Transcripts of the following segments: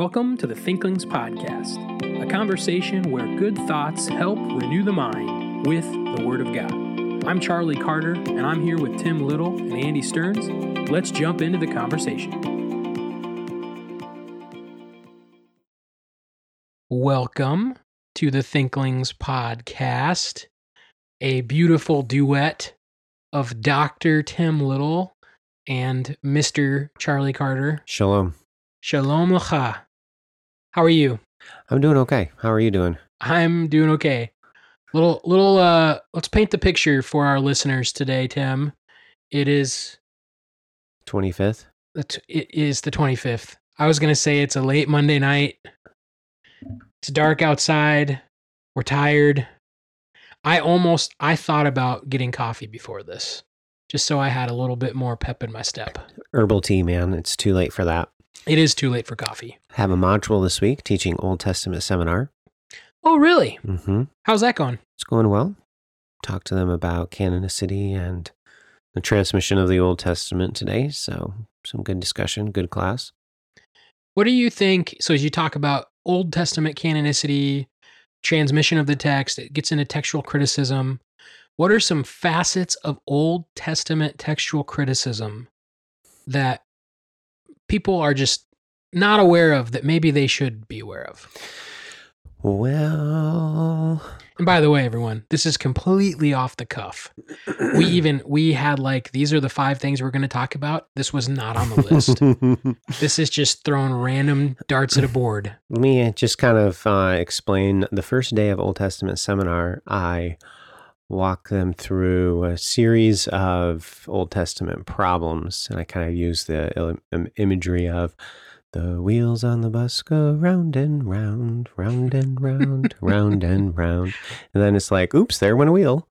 Welcome to the Thinklings Podcast, a conversation where good thoughts help renew the mind with the Word of God. I'm Charlie Carter, and I'm here with Tim Little and Andy Stearns. Let's jump into the conversation. Welcome to the Thinklings Podcast, a beautiful duet of Dr. Tim Little and Mr. Charlie Carter. Shalom. Shalom Lecha. How are you? I'm doing okay. How are you doing? I'm doing okay. Little little uh let's paint the picture for our listeners today, Tim. It is 25th? the t- it is the 25th. I was going to say it's a late Monday night. It's dark outside. We're tired. I almost I thought about getting coffee before this just so I had a little bit more pep in my step. Herbal tea, man. It's too late for that. It is too late for coffee. Have a module this week teaching Old Testament seminar. Oh, really? Mm-hmm. How's that going? It's going well. Talk to them about canonicity and the transmission of the Old Testament today. So, some good discussion, good class. What do you think? So, as you talk about Old Testament canonicity, transmission of the text, it gets into textual criticism. What are some facets of Old Testament textual criticism that people are just not aware of that maybe they should be aware of? Well, And by the way, everyone, this is completely off the cuff. We even we had like these are the five things we're going to talk about. This was not on the list. this is just throwing random darts at a board. Let me just kind of uh, explain the first day of Old Testament seminar. I walk them through a series of Old Testament problems, and I kind of use the im- imagery of the wheels on the bus go round and round, round and round, round and round, and then it's like, oops, there went a wheel,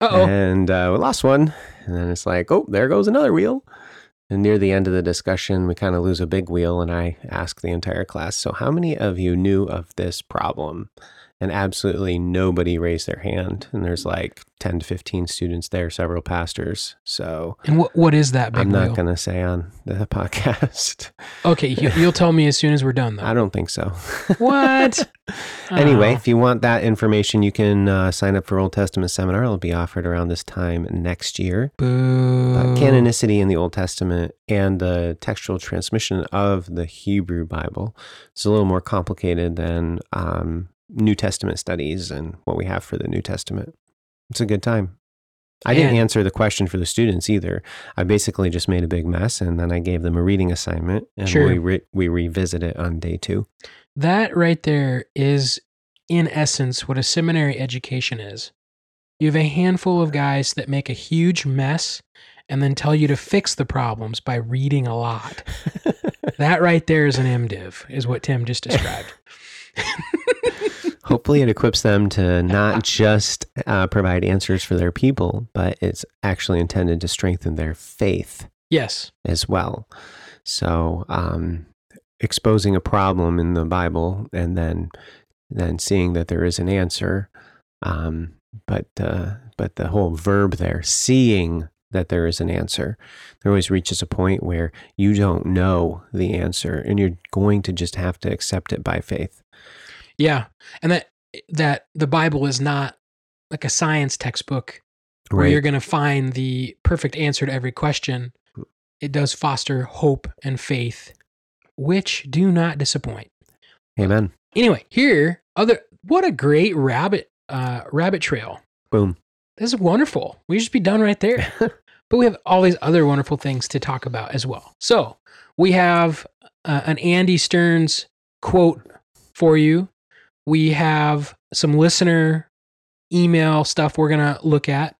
Uh oh. and uh, we lost one, and then it's like, oh, there goes another wheel. And near the end of the discussion, we kind of lose a big wheel, and I ask the entire class, So, how many of you knew of this problem? And absolutely nobody raised their hand. And there's like 10 to 15 students there, several pastors. So, And what what is that big I'm not going to say on the podcast. Okay, you, you'll tell me as soon as we're done, though. I don't think so. What? Anyway, Oh. if you want that information, you can uh, sign up for Old Testament Seminar. It'll be offered around this time next year. Boo. uh, canonicity in the Old Testament and the textual transmission of the Hebrew Bible. It's a little more complicated than um, New Testament studies and what we have for the New Testament. It's a good time. I didn't answer the question for the students either. I basically just made a big mess and then I gave them a reading assignment and Sure. we re- we revisit it on day two. That right there is, in essence, what a seminary education is. You have a handful of guys that make a huge mess and then tell you to fix the problems by reading a lot. That right there is an MDiv, is what Tim just described. Hopefully, it equips them to not just uh, provide answers for their people, but it's actually intended to strengthen their faith. yes. as well. So, um, exposing a problem in the Bible and then then seeing that there is an answer, um, but uh, but the whole verb there, seeing that there is an answer, there always reaches a point where you don't know the answer, and you're going to just have to accept it by faith. Yeah. And that that the Bible is not like a science textbook where you're going to find the perfect answer to every question. It does foster hope and faith, which do not disappoint. Amen. Anyway, here, other what a great rabbit uh rabbit trail. Boom. This is wonderful. We should just be done right there. but we have all these other wonderful things to talk about as well. So we have uh, an Andy Stearns quote for you. We have some listener email stuff we're gonna look at.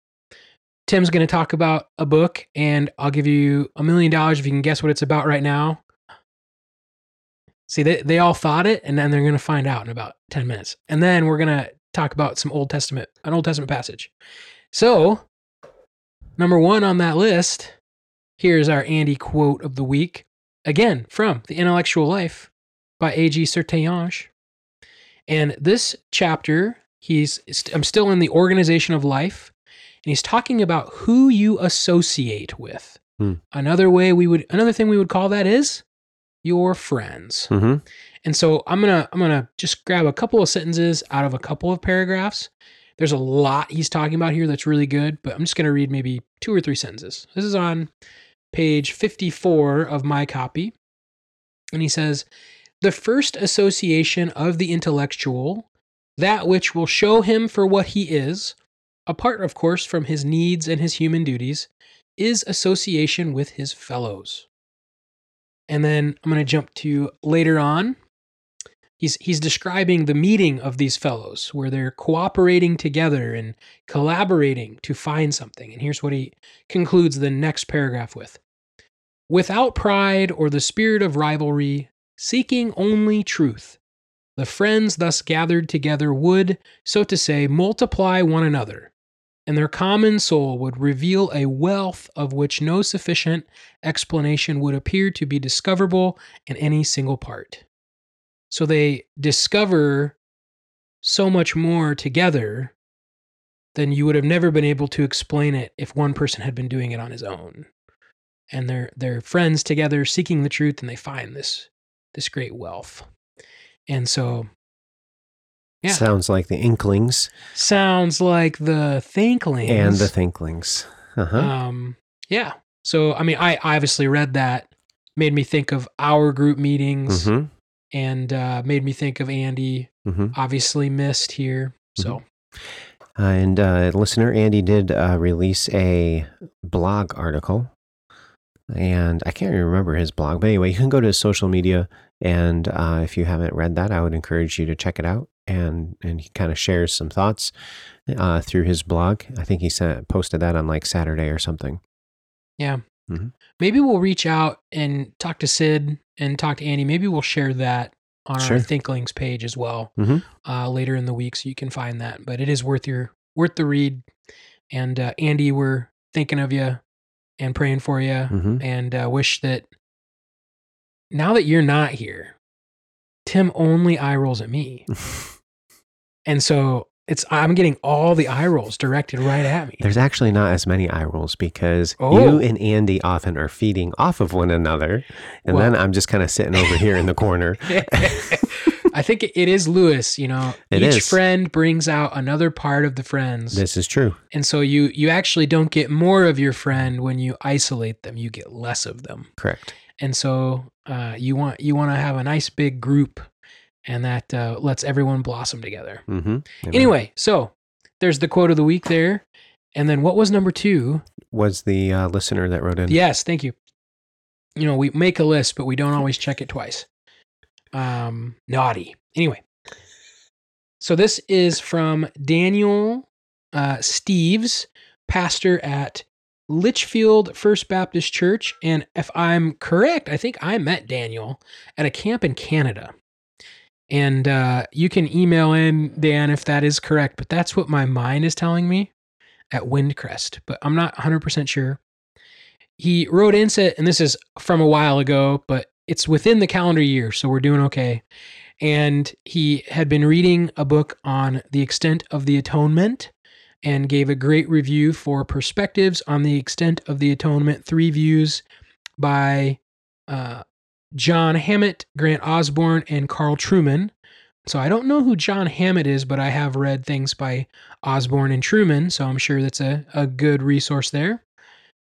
Tim's gonna talk about a book, and I'll give you a million dollars if you can guess what it's about right now. See, they, they all thought it, and then they're gonna find out in about 10 minutes. And then we're gonna talk about some Old Testament, an Old Testament passage. So, number one on that list, here's our Andy quote of the week. Again, from The Intellectual Life by A.G. Sertillanges. And this chapter, he's I'm still in the organization of life, and he's talking about who you associate with. Hmm. Another way we would another thing we would call that is your friends. hmm And so I'm gonna I'm gonna just grab a couple of sentences out of a couple of paragraphs. There's a lot he's talking about here that's really good, but I'm just gonna read maybe two or three sentences. This is on page 54 of my copy. And he says, The first association of the intellectual, that which will show him for what he is, apart, of course, from his needs and his human duties, is association with his fellows. And then I'm going to jump to later on. He's, he's describing the meeting of these fellows where they're cooperating together and collaborating to find something. And here's what he concludes the next paragraph with Without pride or the spirit of rivalry, seeking only truth, the friends thus gathered together would, so to say, multiply one another, and their common soul would reveal a wealth of which no sufficient explanation would appear to be discoverable in any single part. So they discover so much more together than you would have never been able to explain it if one person had been doing it on his own and they're they're friends together seeking the truth and they find this this great wealth and so yeah. Sounds like the Inklings sounds like the thinklings and the Thinklings. Uh-huh. um yeah so i mean i obviously read that made me think of our group meetings Mhm. and uh made me think of andy Mhm. obviously missed here so Uh, and uh, listener Andy did uh, release a blog article, and I can't even remember his blog. But anyway, you can go to his social media, and uh, if you haven't read that, I would encourage you to check it out. And and he kind of shares some thoughts uh, through his blog. I think he sent posted that on like Saturday or something. yeah Mhm. maybe we'll reach out and talk to sid and talk to andy maybe we'll share that on Sure. our thinklings page as well Mhm. uh, later in the week, so you can find that. But it is worth your worth the read. And uh, Andy, we're thinking of you and praying for you, hmm and uh, wish that now that you're not here, Tim only eye rolls at me, and so it's I'm getting all the eye rolls directed right at me. There's actually not as many eye rolls because Oh. you and Andy often are feeding off of one another, and then I'm just kind of sitting over here in the corner. I think it is Lewis. You know, It each is. friend brings out another part of the friends. This is true. And so you you actually don't get more of your friend when you isolate them. You get less of them. Correct. And so uh, you want you want to have a nice big group, and that uh, lets everyone blossom together. Mm-hmm. Anyway, so there's the quote of the week there, and then what was number two? was the uh, listener that wrote in. Yes, thank you. You know, we make a list, but we don't always check it twice. Um, naughty. Anyway, so this is from Daniel uh, Steves, pastor at Litchfield First Baptist Church. And if I'm correct, I think I met Daniel at a camp in Canada. And uh, you can email in, Dan, if that is correct, but that's what my mind is telling me at Windcrest, but I'm not 100% sure. He wrote in, and this is from a while ago, but it's within the calendar year, so we're doing okay. And he had been reading a book on the extent of the atonement and gave a great review for perspectives on the extent of the atonement, three views by uh, John Hammett, Grant Osborne, and Carl Trueman. So I don't know who John Hammett is, but I have read things by Osborne and Trueman, so I'm sure that's a, a good resource there.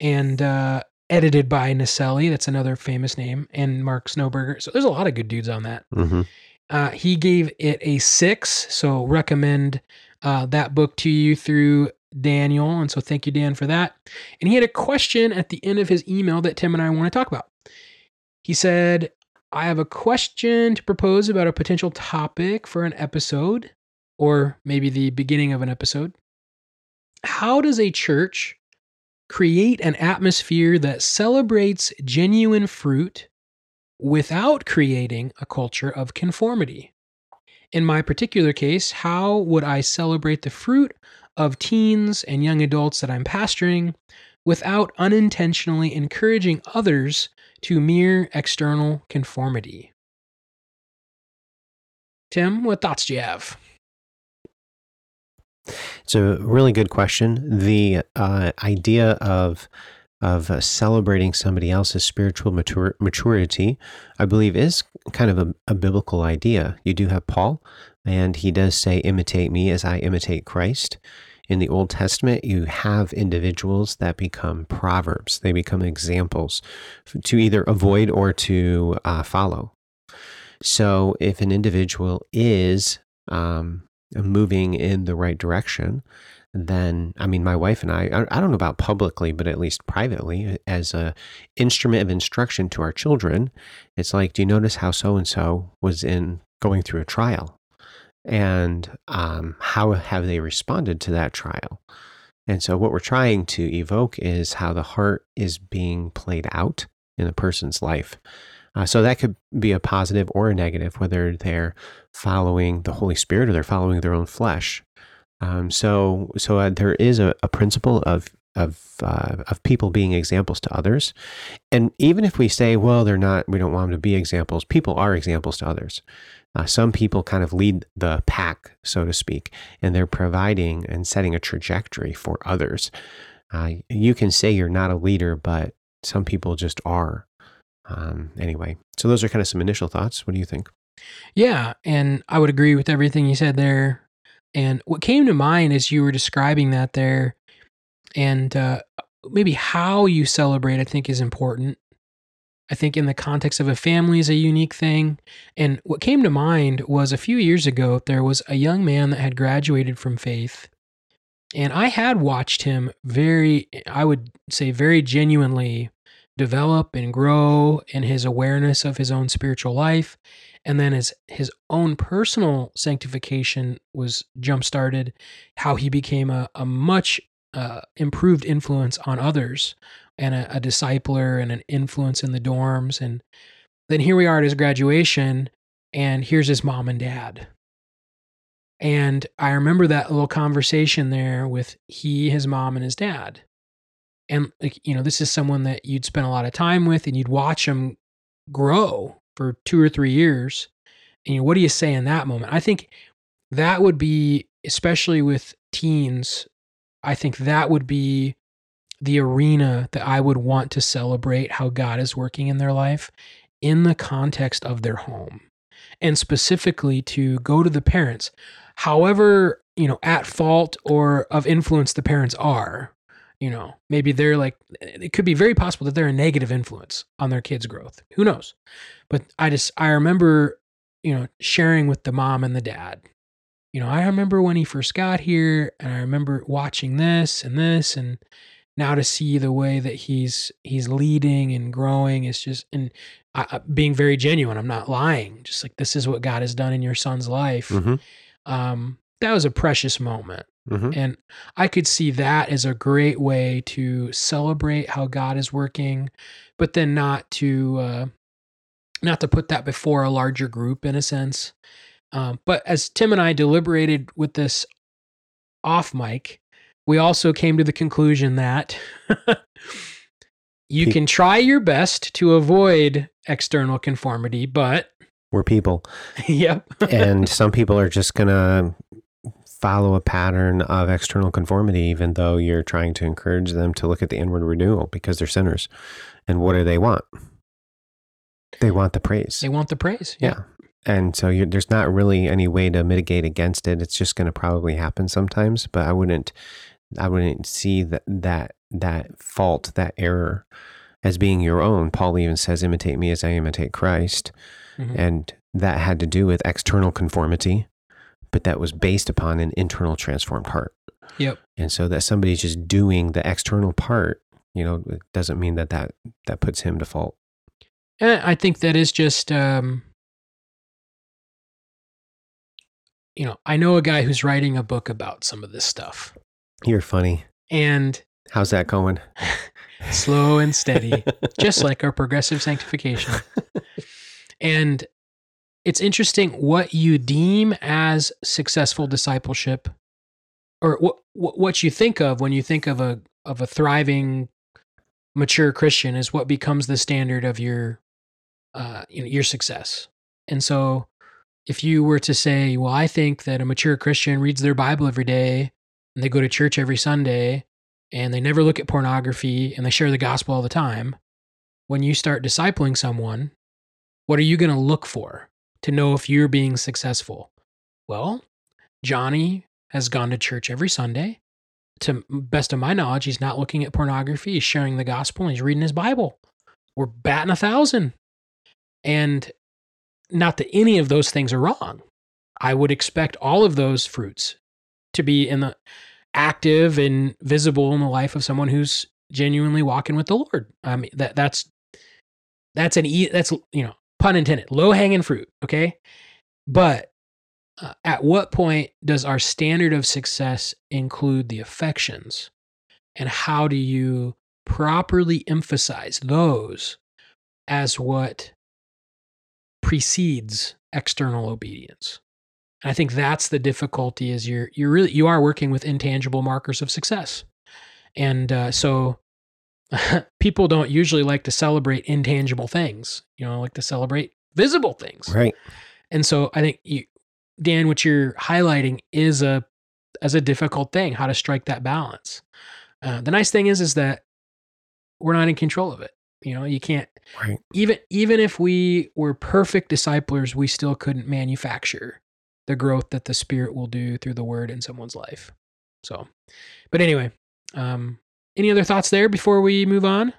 And uh, edited by Naselli, that's another famous name, and Mark Snoeberger. So there's a lot of good dudes on that. Mm-hmm. Uh, he gave it a six, so recommend uh, that book to you through Daniel. And so thank you, Dan, for that. And he had a question at the end of his email that Tim and I want to talk about. He said, I have a question to propose about a potential topic for an episode, or maybe the beginning of an episode. How does a church create an atmosphere that celebrates genuine fruit without creating a culture of conformity? In my particular case, how would I celebrate the fruit of teens and young adults that I'm pastoring without unintentionally encouraging others to mere external conformity? Tim, what thoughts do you have? It's a really good question. The uh, idea of of uh, celebrating somebody else's spiritual matur- maturity, I believe is kind of a, a biblical idea. You do have Paul, and he does say, Imitate me as I imitate Christ. In the Old Testament, you have individuals that become proverbs, they become examples to either avoid or to uh, follow. So, if an individual is um, moving in the right direction, then I mean, my wife and I, I don't know about publicly, but at least privately, as a instrument of instruction to our children, it's like, do you notice how so and so was in going through a trial? And um, how have they responded to that trial? And so, what we're trying to evoke is how the heart is being played out in a person's life. Uh, so that could be a positive or a negative, whether they're following the Holy Spirit or they're following their own flesh. Um, so, so uh, there is a, a, principle of of uh, of people being examples to others, and even if we say, well, they're not, we don't want them to be examples. People are examples to others. Uh, some people kind of lead the pack, so to speak, and they're providing and setting a trajectory for others. Uh, you can say you're not a leader, but some people just are. Um, anyway, so those are kind of some initial thoughts. What do you think? Yeah, and I would agree with everything you said there. And what came to mind as you were describing that there, and uh, maybe how you celebrate, I think is important. I think in the context of a family is a unique thing. And what came to mind was a few years ago, there was a young man that had graduated from faith. And I had watched him very, I would say, very genuinely develop and grow in his awareness of his own spiritual life and then as his own personal sanctification was jump started how he became a, a much uh, improved influence on others and a, a discipler and an influence in the dorms. And then here we are at his graduation and here's his mom and dad. And i remember that little conversation there with he his mom and his dad. And like you know this is someone that you'd spend a lot of time with and you'd watch him grow for two or three years and you know, what do you say in that moment? I think that would be especially with teens i think that would be the arena that i would want to celebrate how god is working in their life in the context of their home and specifically to go to the parents however you know at fault or of influence the parents are you know maybe they're like it could be very possible that they're a negative influence on their kids growth. Who knows? But i just i remember you know sharing with the mom and the dad. You know i remember when he first got here and i remember watching this and this and now to see the way that he's he's leading and growing is just and I, being very genuine i'm not lying. Just like this is what god has done in your son's life. Mm-hmm. um that was a precious moment Mm-hmm. And I could see that as a great way to celebrate how God is working, but then not to uh, not to put that before a larger group in a sense. Um, but as Tim and I deliberated with this off mic, we also came to the conclusion that you can try your best to avoid external conformity, but we're people. yep. and some people are just going to follow a pattern of external conformity, even though you're trying to encourage them to look at the inward renewal because they're sinners. And what do they want? They want the praise. They want the praise. Yeah. yeah. And so there's not really any way to mitigate against it. It's just going to probably happen sometimes, but I wouldn't, I wouldn't see that, that, that fault, that error as being your own. Paul even says, imitate me as I imitate Christ. Mm-hmm. And that had to do with external conformity but that was based upon an internal transformed heart. Yep. And so that somebody's just doing the external part, you know, it doesn't mean that that, that puts him to fault. And I think that is just, um, you know, I know a guy who's writing a book about some of this stuff. You're funny. And how's that going? slow and steady, just like our progressive sanctification. And it's interesting what you deem as successful discipleship or what what you think of when you think of a of a thriving mature christian is what becomes the standard of your uh you know, your success. And so if you were to say well i think that a mature christian reads their bible every day and they go to church every sunday and they never look at pornography and they share the gospel all the time, when you start discipling someone, what are you going to look for to know if you're being successful? Well, Johnny has gone to church every Sunday. To best of my knowledge, he's not looking at pornography. He's sharing the gospel and he's reading his Bible. We're batting a thousand. And not that any of those things are wrong. I would expect all of those fruits to be in the active and visible in the life of someone who's genuinely walking with the Lord. I mean that that's that's an e that's you know pun intended low hanging fruit. Okay, but uh, at what point does our standard of success include the affections, and how do you properly emphasize those as what precedes external obedience? And I think that's the difficulty is you're you're really you are working with intangible markers of success. And uh, so people don't usually like to celebrate intangible things. You know, like to celebrate visible things. Right. And so I think you, Dan, what you're highlighting is a as a difficult thing, how to strike that balance. Uh, the nice thing is, is that we're not in control of it. You know, you can't Right. even even if we were perfect disciplers, we still couldn't manufacture the growth that the Spirit will do through the Word in someone's life. So, but anyway, um, any other thoughts there before we move on?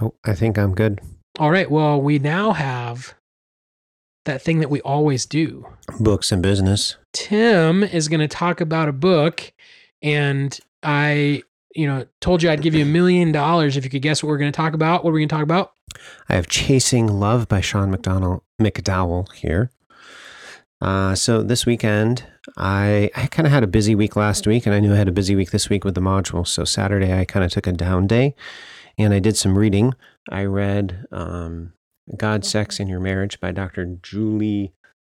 Nope. I think I'm good. All right. Well, we now have that thing that we always do. Books and business. Tim is going to talk about a book, and I, you know, told you I'd give you a million dollars if you could guess what we're going to talk about. What are we going to talk about? I have Chasing Love by Sean McDonald McDowell here. Uh, so this weekend, I I kind of had a busy week last week, and I knew I had a busy week this week with the module. So Saturday, I kind of took a down day, and I did some reading. I read um, "God, Sex, and Your Marriage" by Dr. Juli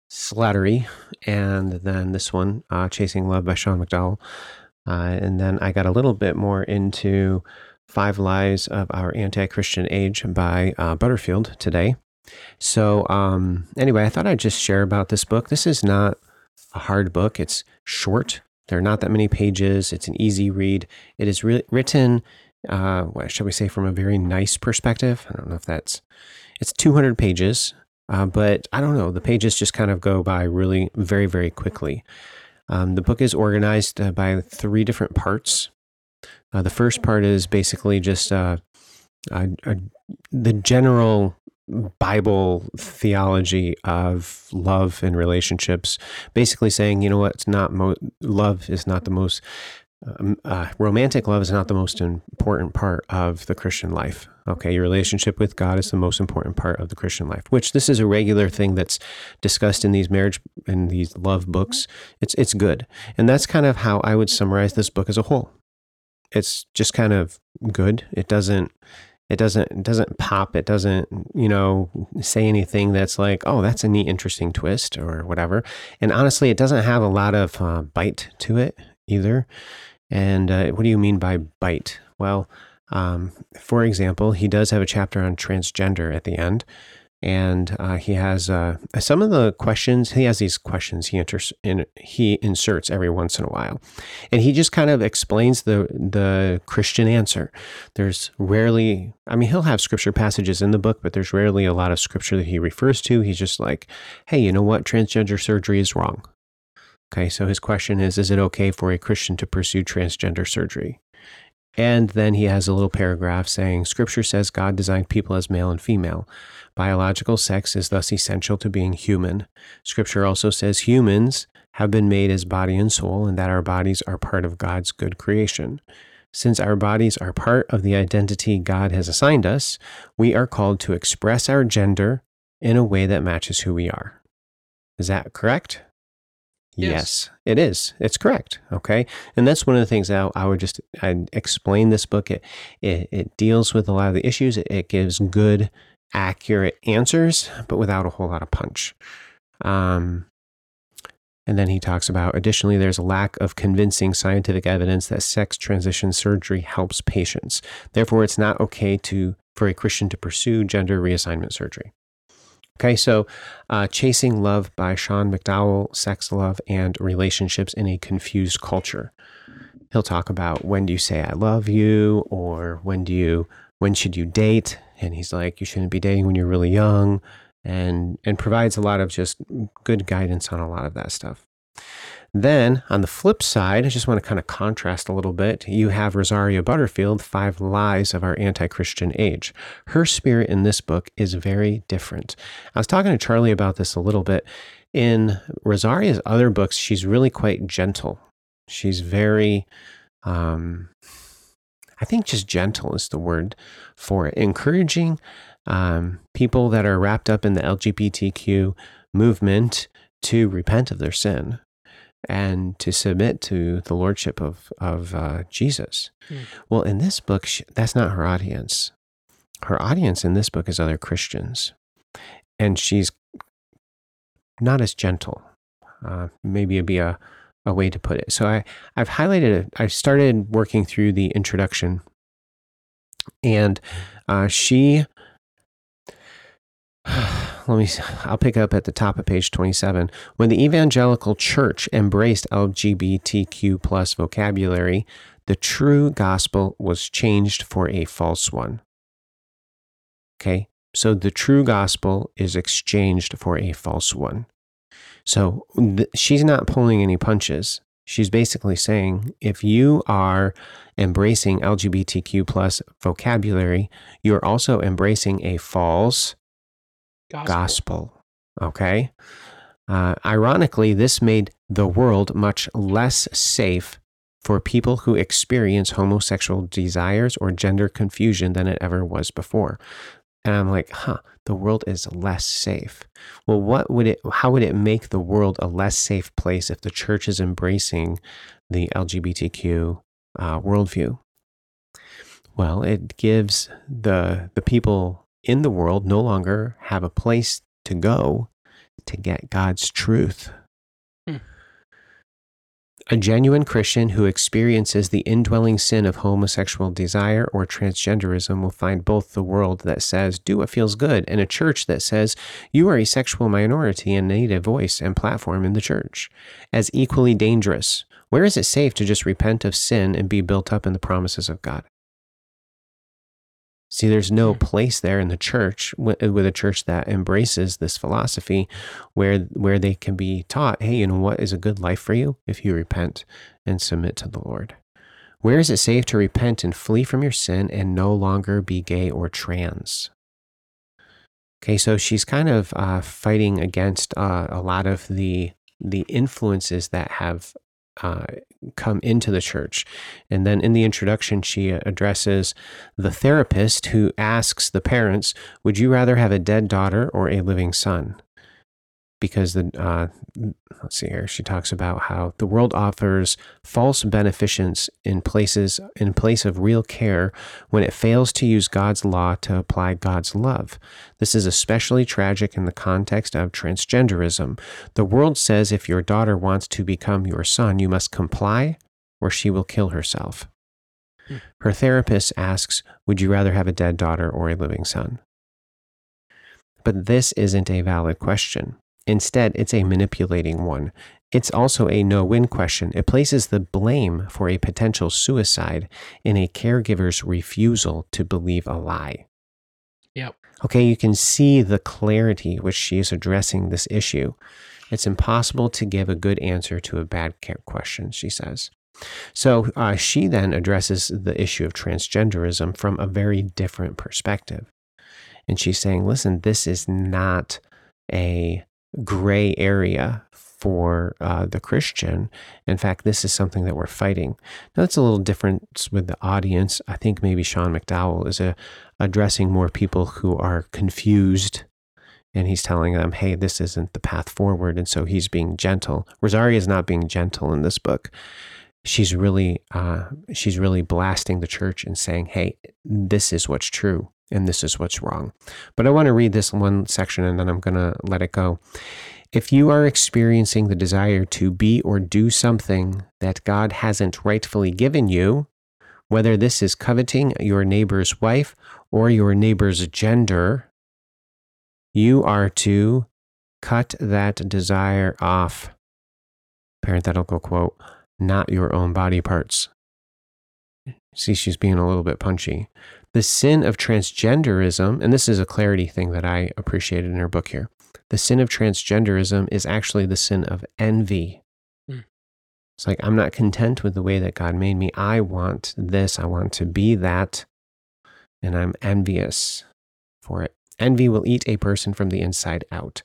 Slattery, and then this one, uh, "Chasing Love" by Sean McDowell. Uh, and then I got a little bit more into Five Lies of Our Anti Christian Age by uh, Butterfield today. So, um, anyway, I thought I'd just share about this book. This is not a hard book, it's short. There are not that many pages. It's an easy read. It is re- written, uh, what shall we say, from a very nice perspective. I don't know if that's, it's 200 pages, uh, but I don't know. The pages just kind of go by really very, very quickly. Um, the book is organized uh, by three different parts. Uh, the first part is basically just uh, uh, uh, the general Bible theology of love and relationships, basically saying, you know what, it's not mo- love is not the most um, uh, romantic love is not the most important part of the Christian life. Okay, your relationship with God is the most important part of the Christian life. Which this is a regular thing that's discussed in these marriage and these love books. It's it's good, and that's kind of how I would summarize this book as a whole. It's just kind of good. It doesn't it doesn't it doesn't pop it doesn't you know say anything that's like oh that's a neat interesting twist or whatever. And honestly it doesn't have a lot of uh, bite to it either. And uh, what do you mean by bite? Well um, for example he does have a chapter on transgender at the end and uh, he has uh, some of the questions he has these questions he enters in he inserts every once in a while. And he just kind of explains the the christian answer. There's rarely i mean he'll have scripture passages in the book but there's rarely a lot of scripture that he refers to. He's just like hey you know what? Transgender surgery is wrong. Okay so his question is is it okay for a christian to pursue transgender surgery and then he has a little paragraph saying Scripture says God designed people as male and female. Biological sex is thus essential to being human. Scripture also says humans have been made as body and soul, and that our bodies are part of God's good creation. Since our bodies are part of the identity God has assigned us, we are called to express our gender in a way that matches who we are. Is that correct? Yes. It is. It's correct. Okay. And that's one of the things I, I would just I'd explain this book. It, it, it deals with a lot of the issues. It, it gives good, accurate answers, but without a whole lot of punch. Um, and then he talks about additionally, there's a lack of convincing scientific evidence that sex transition surgery helps patients. Therefore, it's not okay to for a Christian to pursue gender reassignment surgery. Okay, so uh, Chasing Love by Sean McDowell, Sex, Love, and Relationships in a Confused Culture. he'll talk about when do you say I love you or when do you when should you date? And he's like, you shouldn't be dating when you're really young and and provides a lot of just good guidance on a lot of that stuff. Then on the flip side, I just want to kind of contrast a little bit. You have Rosaria Butterfield, Five Lies of Our Anti Christian Age. Her spirit in this book is very different. I was talking to Charlie about this a little bit. In Rosaria's other books, she's really quite gentle. She's very, um, I think just gentle is the word for it, encouraging um, people that are wrapped up in the LGBTQ movement to repent of their sin and to submit to the lordship of of uh, Jesus. Mm. Well, in this book, she, that's not her audience. Her audience in this book is other Christians, and she's not as gentle. Uh, maybe it'd be a a way to put it. So I I've highlighted it. I've started working through the introduction, and uh, she let me I'll pick up at the top of page 27 when the evangelical church embraced LGBTQ plus vocabulary the true gospel was changed for a false one. Okay? So the true gospel is exchanged for a false one. So th- she's not pulling any punches. She's basically saying if you are embracing lgbtq plus vocabulary you're also embracing a false gospel. gospel okay. Uh, ironically, this made the world much less safe for people who experience homosexual desires or gender confusion than it ever was before. And I'm like, huh, the world is less safe. Well, what would it, how would it make the world a less safe place if the church is embracing the LGBTQ uh, worldview? Well, it gives the, the people in the world no longer have a place to go to get God's truth. Hmm. A genuine Christian who experiences the indwelling sin of homosexual desire or transgenderism will find both the world that says, do what feels good, and a church that says, you are a sexual minority and need a voice and platform in the church, as equally dangerous. Where is it safe to just repent of sin and be built up in the promises of God? See, there's no hmm. place there in the church with a church that embraces this philosophy where where they can be taught, hey, you know what is a good life for you if you repent and submit to the Lord. Where is it safe to repent and flee from your sin and no longer be gay or trans? Okay, so she's kind of uh, fighting against uh, a lot of the the influences that have uh, come into the church. And then in the introduction, she addresses the therapist who asks the parents, Would you rather have a dead daughter or a living son? Because the uh, let's see here she talks about how the world offers false beneficence in places in place of real care when it fails to use God's law to apply God's love. This is especially tragic in the context of transgenderism. The world says if your daughter wants to become your son, you must comply or she will kill herself. Hmm. Her therapist asks, Would you rather have a dead daughter or a living son? But this isn't a valid question. Instead, it's a manipulating one. It's also a no win question. It places the blame for a potential suicide in a caregiver's refusal to believe a lie. Yep. Okay, you can see the clarity which she is addressing this issue. It's impossible to give a good answer to a bad question, she says. So uh, she then addresses the issue of transgenderism from a very different perspective. And she's saying, listen, this is not a gray area for uh, the Christian. In fact, this is something that we're fighting. Now, that's a little different with the audience. I think maybe Sean McDowell is a, uh, addressing more people who are confused and he's telling them, hey, this isn't the path forward. And so he's being gentle. Rosaria is not being gentle in this book. She's really, uh, she's really blasting the church and saying, hey, this is what's true and this is what's wrong. But I want to read this one section and then I'm going to let it go. If you are experiencing the desire to be or do something that God hasn't rightfully given you, whether this is coveting your neighbor's wife or your neighbor's gender, you are to cut that desire off. Parenthetical quote, not your own body parts. See, she's being a little bit punchy. The sin of transgenderism, and this is a clarity thing that I appreciated in her book here. The sin of transgenderism is actually the sin of envy. Hmm. It's like, I'm not content with the way that God made me. I want this. I want to be that. And I'm envious for it. Envy will eat a person from the inside out.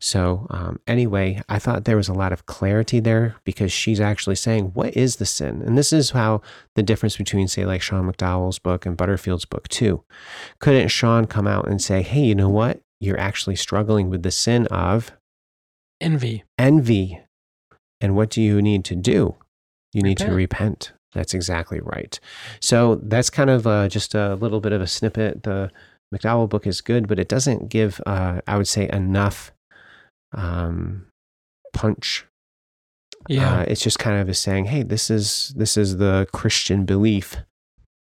So, um, anyway, I thought there was a lot of clarity there because she's actually saying, What is the sin? And this is how the difference between, say, like Sean McDowell's book and Butterfield's book, too. Couldn't Sean come out and say, Hey, you know what? You're actually struggling with the sin of Envy. envy. And what do you need to do? You need to Repent. repent. That's exactly right. So that's kind of uh, just a little bit of a snippet. The McDowell book is good, but it doesn't give, uh, I would say, enough um, punch. Yeah. Uh, it's just kind of a saying, "Hey, this is this is the Christian belief,"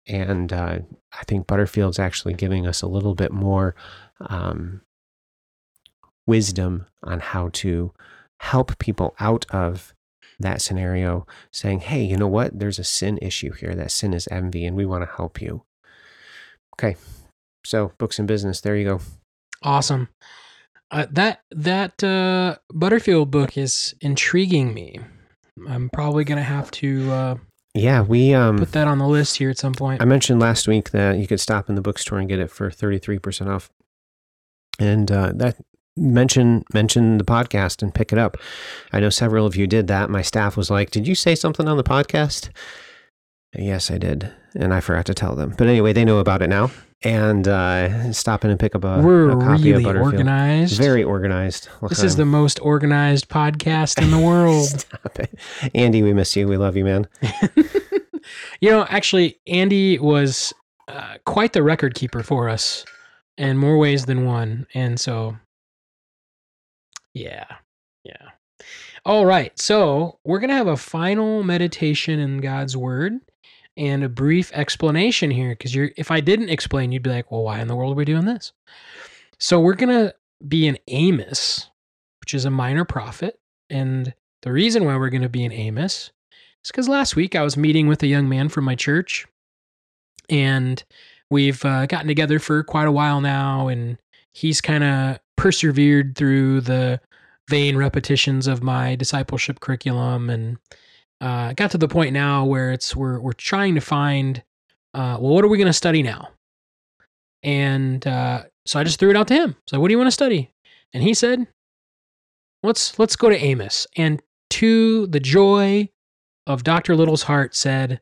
and uh, I think Butterfield's actually giving us a little bit more um, wisdom on how to help people out of that scenario, saying, "Hey, you know what? There's a sin issue here. That sin is envy, and we want to help you." Okay, so books and business. There you go. Awesome. Uh, that that uh, Butterfield book is intriguing me. I'm probably gonna have to uh, Yeah, we um. put that on the list here at some point. I mentioned last week that you could stop in the bookstore and get it for 33% off. And uh, that mention mention the podcast and pick it up. I know several of you did that. My staff was like, "Did you say something on the podcast?" Yes, I did, and I forgot to tell them. But anyway, they know about it now. And uh, stop in and pick up a, We're a copy of really Butterfield. organized. Very organized. What this is of- the most organized podcast in the world. Stop it. Andy, we miss you. We love you, man. you know, actually, Andy was uh, quite the record keeper for us in more ways than one. And so, yeah, yeah. All right. So, we're going to have a final meditation in God's word and a brief explanation here because you're if I didn't explain, you'd be like, well, why in the world are we doing this? So, we're going to be in Amos, which is a minor prophet. And the reason why we're going to be in Amos is because last week I was meeting with a young man from my church, and we've uh, gotten together for quite a while now, and he's kind of persevered through the vain repetitions of my discipleship curriculum, and uh, got to the point now where it's we're we're trying to find, uh, well, what are we going to study now? And uh, so I just threw it out to him. So, what do you want to study? And he said, "Let's let's go to Amos." And to the joy of Dr. Little's heart said,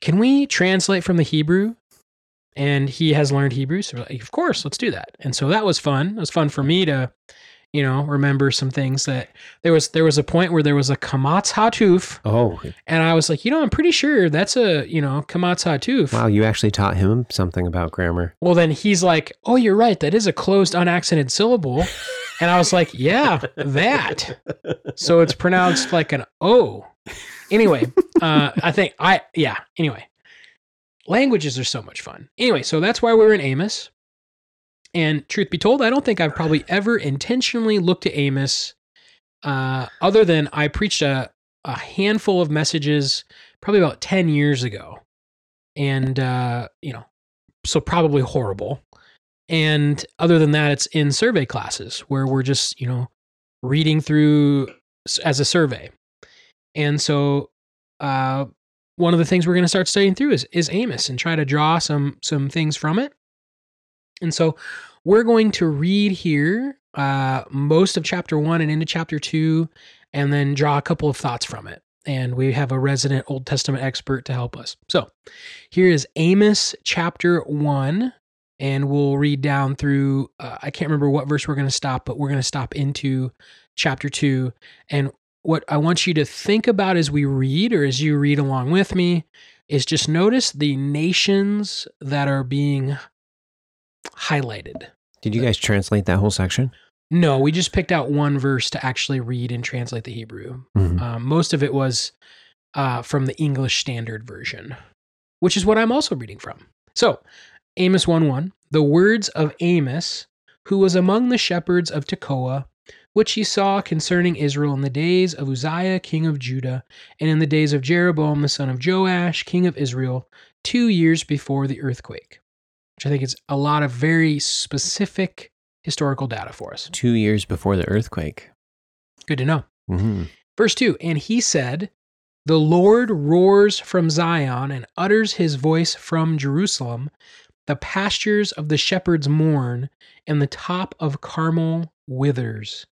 Can we translate from the Hebrew? And he has learned Hebrew. So, like, of course, let's do that. And so that was fun. It was fun for me to, you know, remember some things that there was there was a point where there was a kamatz hatuf, Oh, and I was like, you know, I'm pretty sure that's a, you know, kamatz hatuf. wow. You actually taught him something about grammar. Well, then he's like, oh, you're right. That is a closed, unaccented syllable. and I was like, yeah, that. So it's pronounced like an O. Anyway, uh, I think I, yeah, anyway. Languages are so much fun. Anyway, so that's why we're in Amos. And truth be told, I don't think I've probably ever intentionally looked at Amos uh, other than I preached a, a handful of messages probably about 10 years ago. And, uh, you know, so probably horrible. And other than that, it's in survey classes where we're just, you know, reading through as a survey. And so, uh, one of the things we're going to start studying through is, is Amos and try to draw some some things from it. And so, we're going to read here uh, most of chapter one and into chapter two, and then draw a couple of thoughts from it. And we have a resident Old Testament expert to help us. So, here is Amos chapter one, and we'll read down through. Uh, I can't remember what verse we're going to stop, but we're going to stop into chapter two. And what I want you to think about as we read, or as you read along with me, is just notice the nations that are being highlighted. Did you guys translate that whole section? No, we just picked out one verse to actually read and translate the Hebrew. Mhm. Um, most of it was uh, from the English Standard Version, which is what I'm also reading from. So, Amos 1 1, the words of Amos, who was among the shepherds of Tekoa, which he saw concerning Israel in the days of Uzziah, king of Judah, and in the days of Jeroboam, the son of Joash, king of Israel, two years before the earthquake, which I think is a lot of very specific historical data for us. Two years before the earthquake. Good to know. hmm Verse 2 And he said, The Lord roars from Zion and utters his voice from Jerusalem. The pastures of the shepherds mourn, and the top of Carmel withers.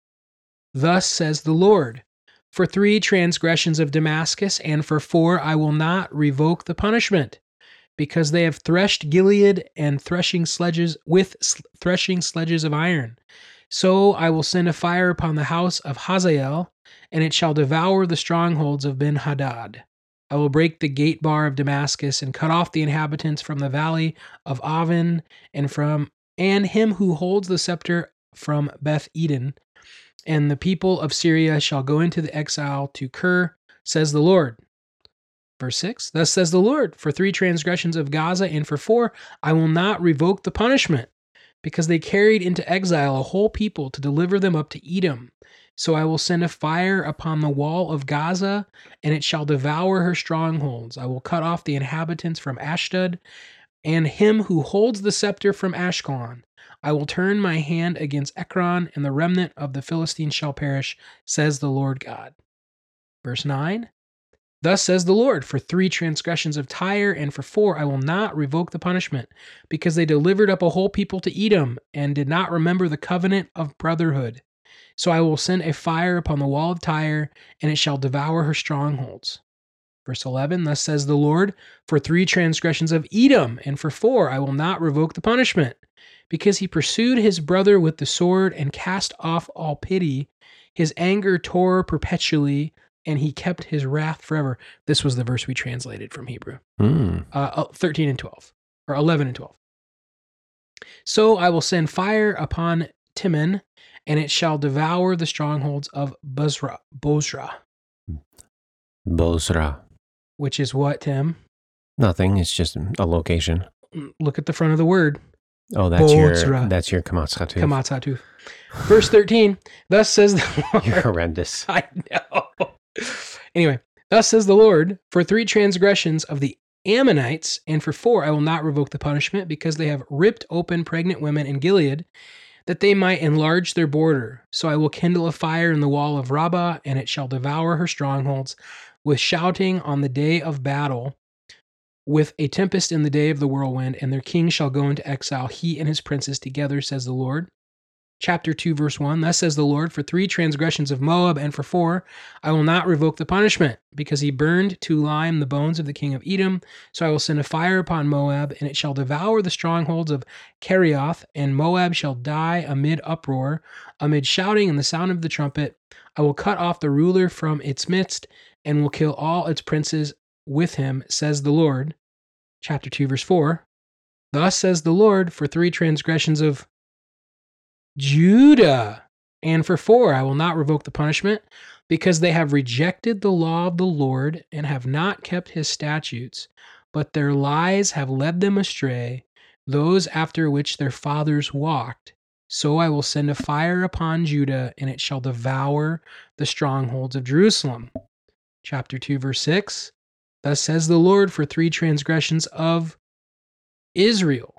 Thus says the Lord For three transgressions of Damascus, and for four I will not revoke the punishment, because they have threshed Gilead and threshing sledges with threshing sledges of iron. So I will send a fire upon the house of Hazael, and it shall devour the strongholds of Ben Hadad. I will break the gate bar of Damascus and cut off the inhabitants from the valley of Aven and from and him who holds the scepter from Beth Eden. And the people of Syria shall go into the exile to Kir, says the Lord. Verse 6 Thus says the Lord, for three transgressions of Gaza and for four, I will not revoke the punishment, because they carried into exile a whole people to deliver them up to Edom. So I will send a fire upon the wall of Gaza, and it shall devour her strongholds. I will cut off the inhabitants from Ashdod, and him who holds the scepter from Ashkelon. I will turn my hand against Ekron, and the remnant of the Philistines shall perish, says the Lord God. Verse 9 Thus says the Lord, for three transgressions of Tyre, and for four I will not revoke the punishment, because they delivered up a whole people to Edom, and did not remember the covenant of brotherhood. So I will send a fire upon the wall of Tyre, and it shall devour her strongholds. Verse 11 Thus says the Lord, for three transgressions of Edom, and for four I will not revoke the punishment, because he pursued his brother with the sword and cast off all pity. His anger tore perpetually, and he kept his wrath forever. This was the verse we translated from Hebrew Mm. uh, 13 and 12, or 11 and 12. So I will send fire upon Teman, and it shall devour the strongholds of Bozrah, Bozrah, Bozrah. which is what, Tim? Nothing. It's just a location. Mm, Look at the front of the word, Oh, that's your Bozrah. that's your Kamatsatu. Kamatsatu. Verse 13, thus says the Lord. You're horrendous. I know. Anyway, thus says the Lord, for three transgressions of the Ammonites, and for four I will not revoke the punishment, because they have ripped open pregnant women in Gilead, that they might enlarge their border. So I will kindle a fire in the wall of Rabbah, and it shall devour her strongholds, with shouting on the day of battle, with a tempest in the day of the whirlwind, and their king shall go into exile, he and his princes together, says the Lord chapter 2 verse 1 thus says the lord for three transgressions of moab and for four i will not revoke the punishment because he burned to lime the bones of the king of edom. So i will send a fire upon moab and it shall devour the strongholds of kerioth and moab shall die amid uproar. Amid shouting and the sound of the trumpet i will cut off the ruler from its midst and will kill all its princes with him says the lord. Chapter 2 verse 4 thus says the lord for three transgressions of Judah. And for four, I will not revoke the punishment, because they have rejected the law of the Lord and have not kept his statutes, but their lies have led them astray, those after which their fathers walked. So I will send a fire upon Judah, and it shall devour the strongholds of Jerusalem. Chapter 2, verse 6 Thus says the Lord for three transgressions of Israel,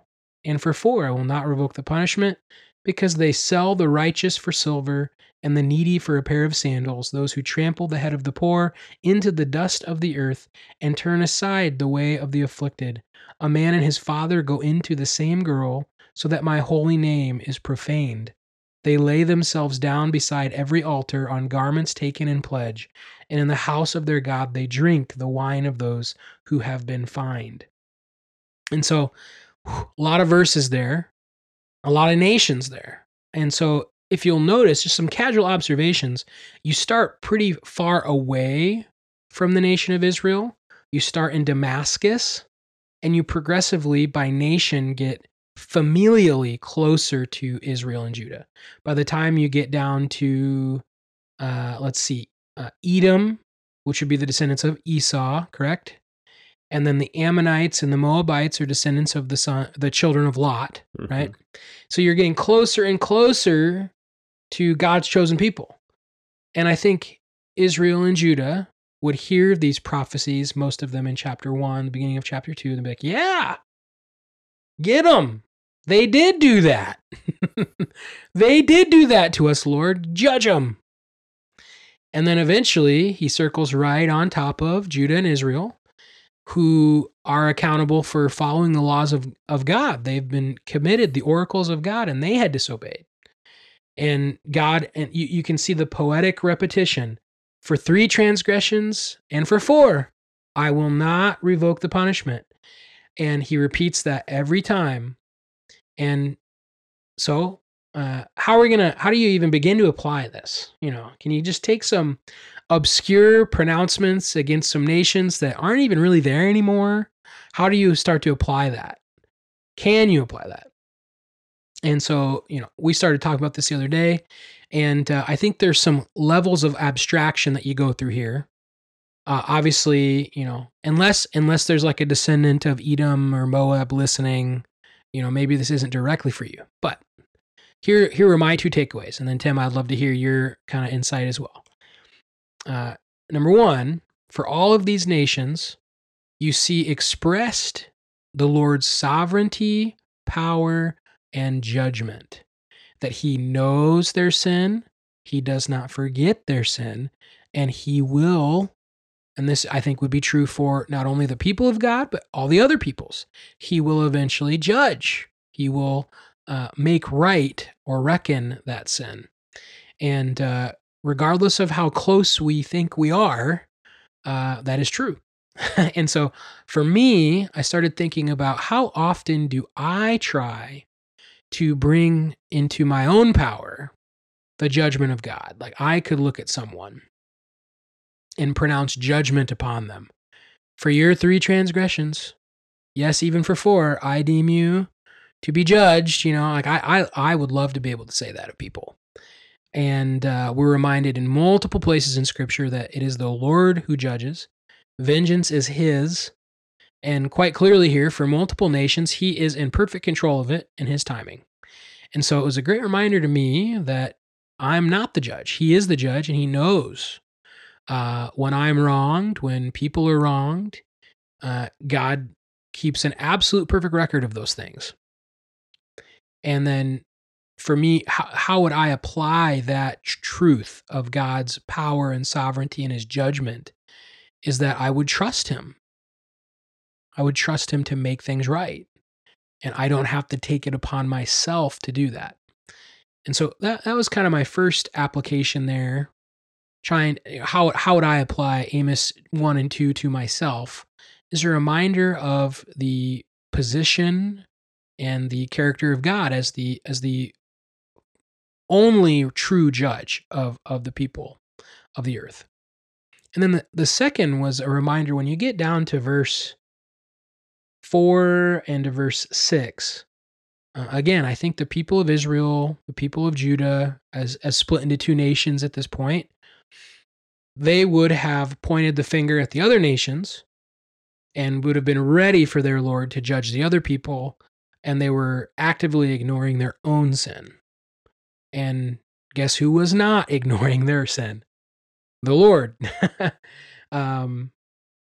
and for four I will not revoke the punishment because they sell the righteous for silver and the needy for a pair of sandals, those who trample the head of the poor into the dust of the earth and turn aside the way of the afflicted. A man and his father go into the same girl, so that my holy name is profaned. They lay themselves down beside every altar on garments taken in pledge, and in the house of their God they drink the wine of those who have been fined. And so, a lot of verses there a lot of nations there. And so, if you'll notice, just some casual observations, you start pretty far away from the nation of Israel. You start in Damascus, and you progressively, by nation, get familially closer to Israel and Judah. By the time you get down to, uh, let's see, uh, Edom, which would be the descendants of Esau, correct? And then the Ammonites and the Moabites are descendants of the son, the children of Lot Mhm. right? So you're getting closer and closer to God's chosen people. And I think Israel and Judah would hear these prophecies, most of them in chapter one, the beginning of chapter two, and they'd be like, yeah, get them. They did do that. they did do that to us, Lord. Judge them. And then eventually he circles right on top of Judah and Israel, who are accountable for following the laws of, of God. They've been committed, the oracles of God, and they had disobeyed. And God, and you, you can see the poetic repetition for three transgressions and for four, I will not revoke the punishment. And he repeats that every time. And so uh, how are we gonna how do you even begin to apply this you know can you just take some obscure pronouncements against some nations that aren't even really there anymore how do you start to apply that? Can you apply that? And so you know we started talking about this the other day and uh, i think there's some levels of abstraction that you go through here. Uh, obviously you know unless unless there's like a descendant of edom or moab listening you know maybe this isn't directly for you. But here here are my two takeaways and then tim i'd love to hear your kind of insight as well uh, number one for all of these nations you see expressed the lord's sovereignty power and judgment that he knows their sin he does not forget their sin and he will and this i think would be true for not only the people of god but all the other peoples he will eventually judge he will uh, make right or reckon that sin. And uh, regardless of how close we think we are, uh, that is true. and so for me, I started thinking about how often do I try to bring into my own power the judgment of God? Like I could look at someone and pronounce judgment upon them. For your three transgressions, yes, even for four, I deem you to be judged. You know, like I, I, I would love to be able to say that of people. And uh, we're reminded in multiple places in Scripture that it is the Lord who judges. Vengeance is His. And quite clearly here, for multiple nations, He is in perfect control of it in His timing. And so it was a great reminder to me that I'm not the judge. He is the judge, and He knows uh, when I'm wronged, when people are wronged. Uh, God keeps an absolute perfect record of those things. And then for me, how, how would I apply that truth of God's power and sovereignty and his judgment? Is that I would trust him. I would trust him to make things right. And I don't have to take it upon myself to do that. And so that, that was kind of my first application there. Trying eh, how how would I apply Amos 1 and 2 to myself is a reminder of the position and the character of God as the as the only true judge of of the people of the earth. And then the, the second was a reminder when you get down to verse 4 and to verse 6. Uh, again, I think the people of Israel, the people of Judah, as, as split into two nations at this point, they would have pointed the finger at the other nations and would have been ready for their Lord to judge the other people and they were actively ignoring their own sin. And guess who was not ignoring their sin? The Lord. um,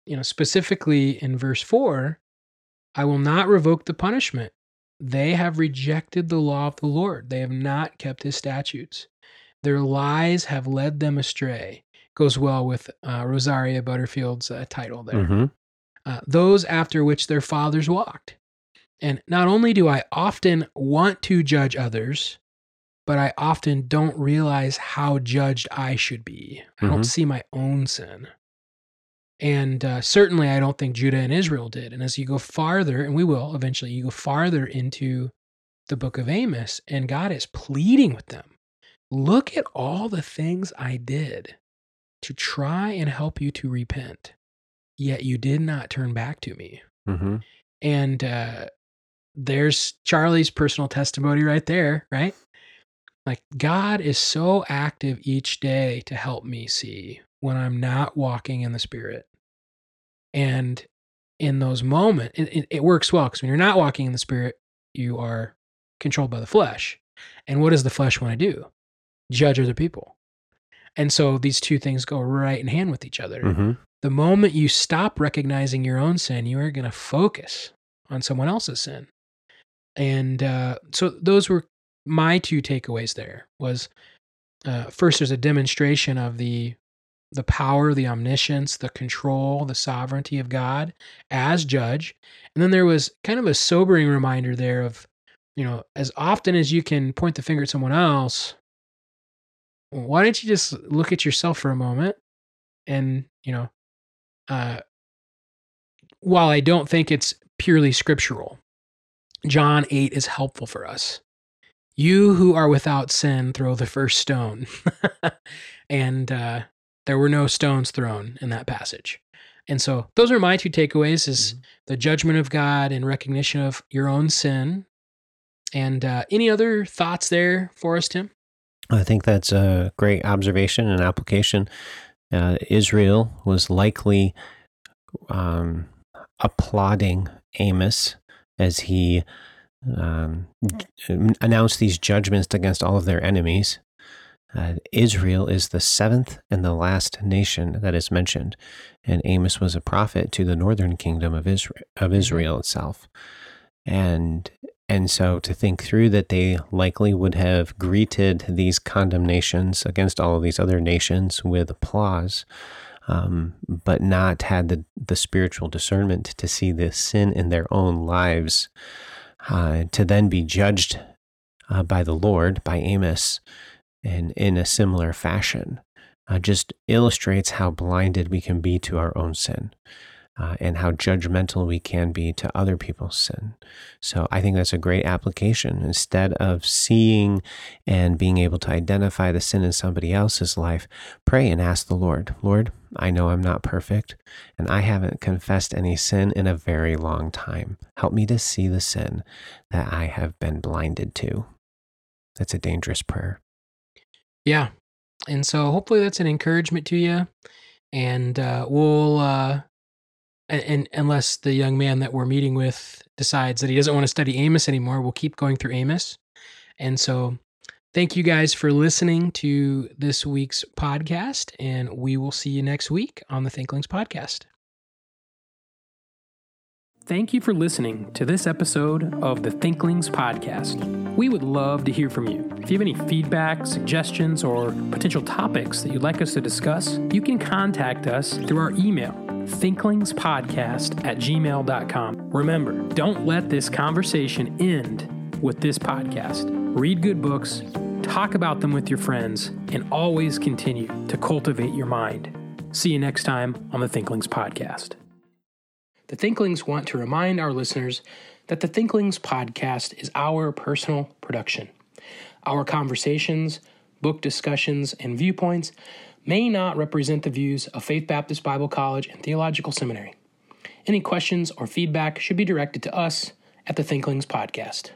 you know, specifically in verse 4, I will not revoke the punishment. They have rejected the law of the Lord. They have not kept his statutes. Their lies have led them astray. Goes well with uh, Rosaria Butterfield's uh, title there. Mm-hmm. Uh, those after which their fathers walked. And not only do I often want to judge others, but I often don't realize how judged I should be. I mm-hmm. don't see my own sin. And uh, certainly, I don't think Judah and Israel did. And as you go farther, and we will eventually, you go farther into the book of Amos, and God is pleading with them look at all the things I did to try and help you to repent, yet you did not turn back to me. Mm-hmm. And uh, there's Charlie's personal testimony right there, right? Like God is so active each day to help me see when I'm not walking in the spirit. And in those moments, it, it, it works well because when you're not walking in the spirit, you are controlled by the flesh. And what does the flesh want to do? Judge other people. And so these two things go right in hand with each other. hmm The moment you stop recognizing your own sin, you are going to focus on someone else's sin. And uh, so those were my two takeaways there was uh, first there's a demonstration of the the power, the omniscience, the control, the sovereignty of God as judge. And then there was kind of a sobering reminder there of, you know, as often as you can point the finger at someone else, why don't you just look at yourself for a moment and, you know, uh, while I don't think it's purely scriptural, John 8 is helpful for us. You who are without sin, throw the first stone. and uh, there were no stones thrown in that passage. And so those are my two takeaways is the judgment of God and recognition of your own sin. And uh, any other thoughts there for us, Tim? I think that's a great observation and application. Uh, Israel was likely um, applauding Amos as he um, announced these judgments against all of their enemies. Uh, Israel is the seventh and the last nation that is mentioned, and Amos was a prophet to the northern kingdom of Israel, of Israel itself, and and so to think through that they likely would have greeted these condemnations against all of these other nations with applause, um, but not had the the spiritual discernment to see the sin in their own lives, uh, to then be judged uh, by the Lord by Amos and in a similar fashion uh, just illustrates how blinded we can be to our own sin uh, and how judgmental we can be to other people's sin. So I think that's a great application. Instead of seeing and being able to identify the sin in somebody else's life, pray and ask the Lord, Lord, I know I'm not perfect and I haven't confessed any sin in a very long time. Help me to see the sin that I have been blinded to. That's a dangerous prayer. Yeah. And so hopefully that's an encouragement to you. And uh, we'll, uh, and, and unless the young man that we're meeting with decides that he doesn't want to study Amos anymore, we'll keep going through Amos. And so thank you guys for listening to this week's podcast. And we will see you next week on the Thinklings podcast. Thank you for listening to this episode of the Thinklings Podcast. We would love to hear from you. If you have any feedback, suggestions, or potential topics that you'd like us to discuss, you can contact us through our email, thinklingspodcast at gmail.com. Remember, don't let this conversation end with this podcast. Read good books, talk about them with your friends, and always continue to cultivate your mind. See you next time on the Thinklings Podcast. The Thinklings want to remind our listeners that the Thinklings podcast is our personal production. Our conversations, book discussions, and viewpoints may not represent the views of Faith Baptist Bible College and Theological Seminary. Any questions or feedback should be directed to us at the Thinklings podcast.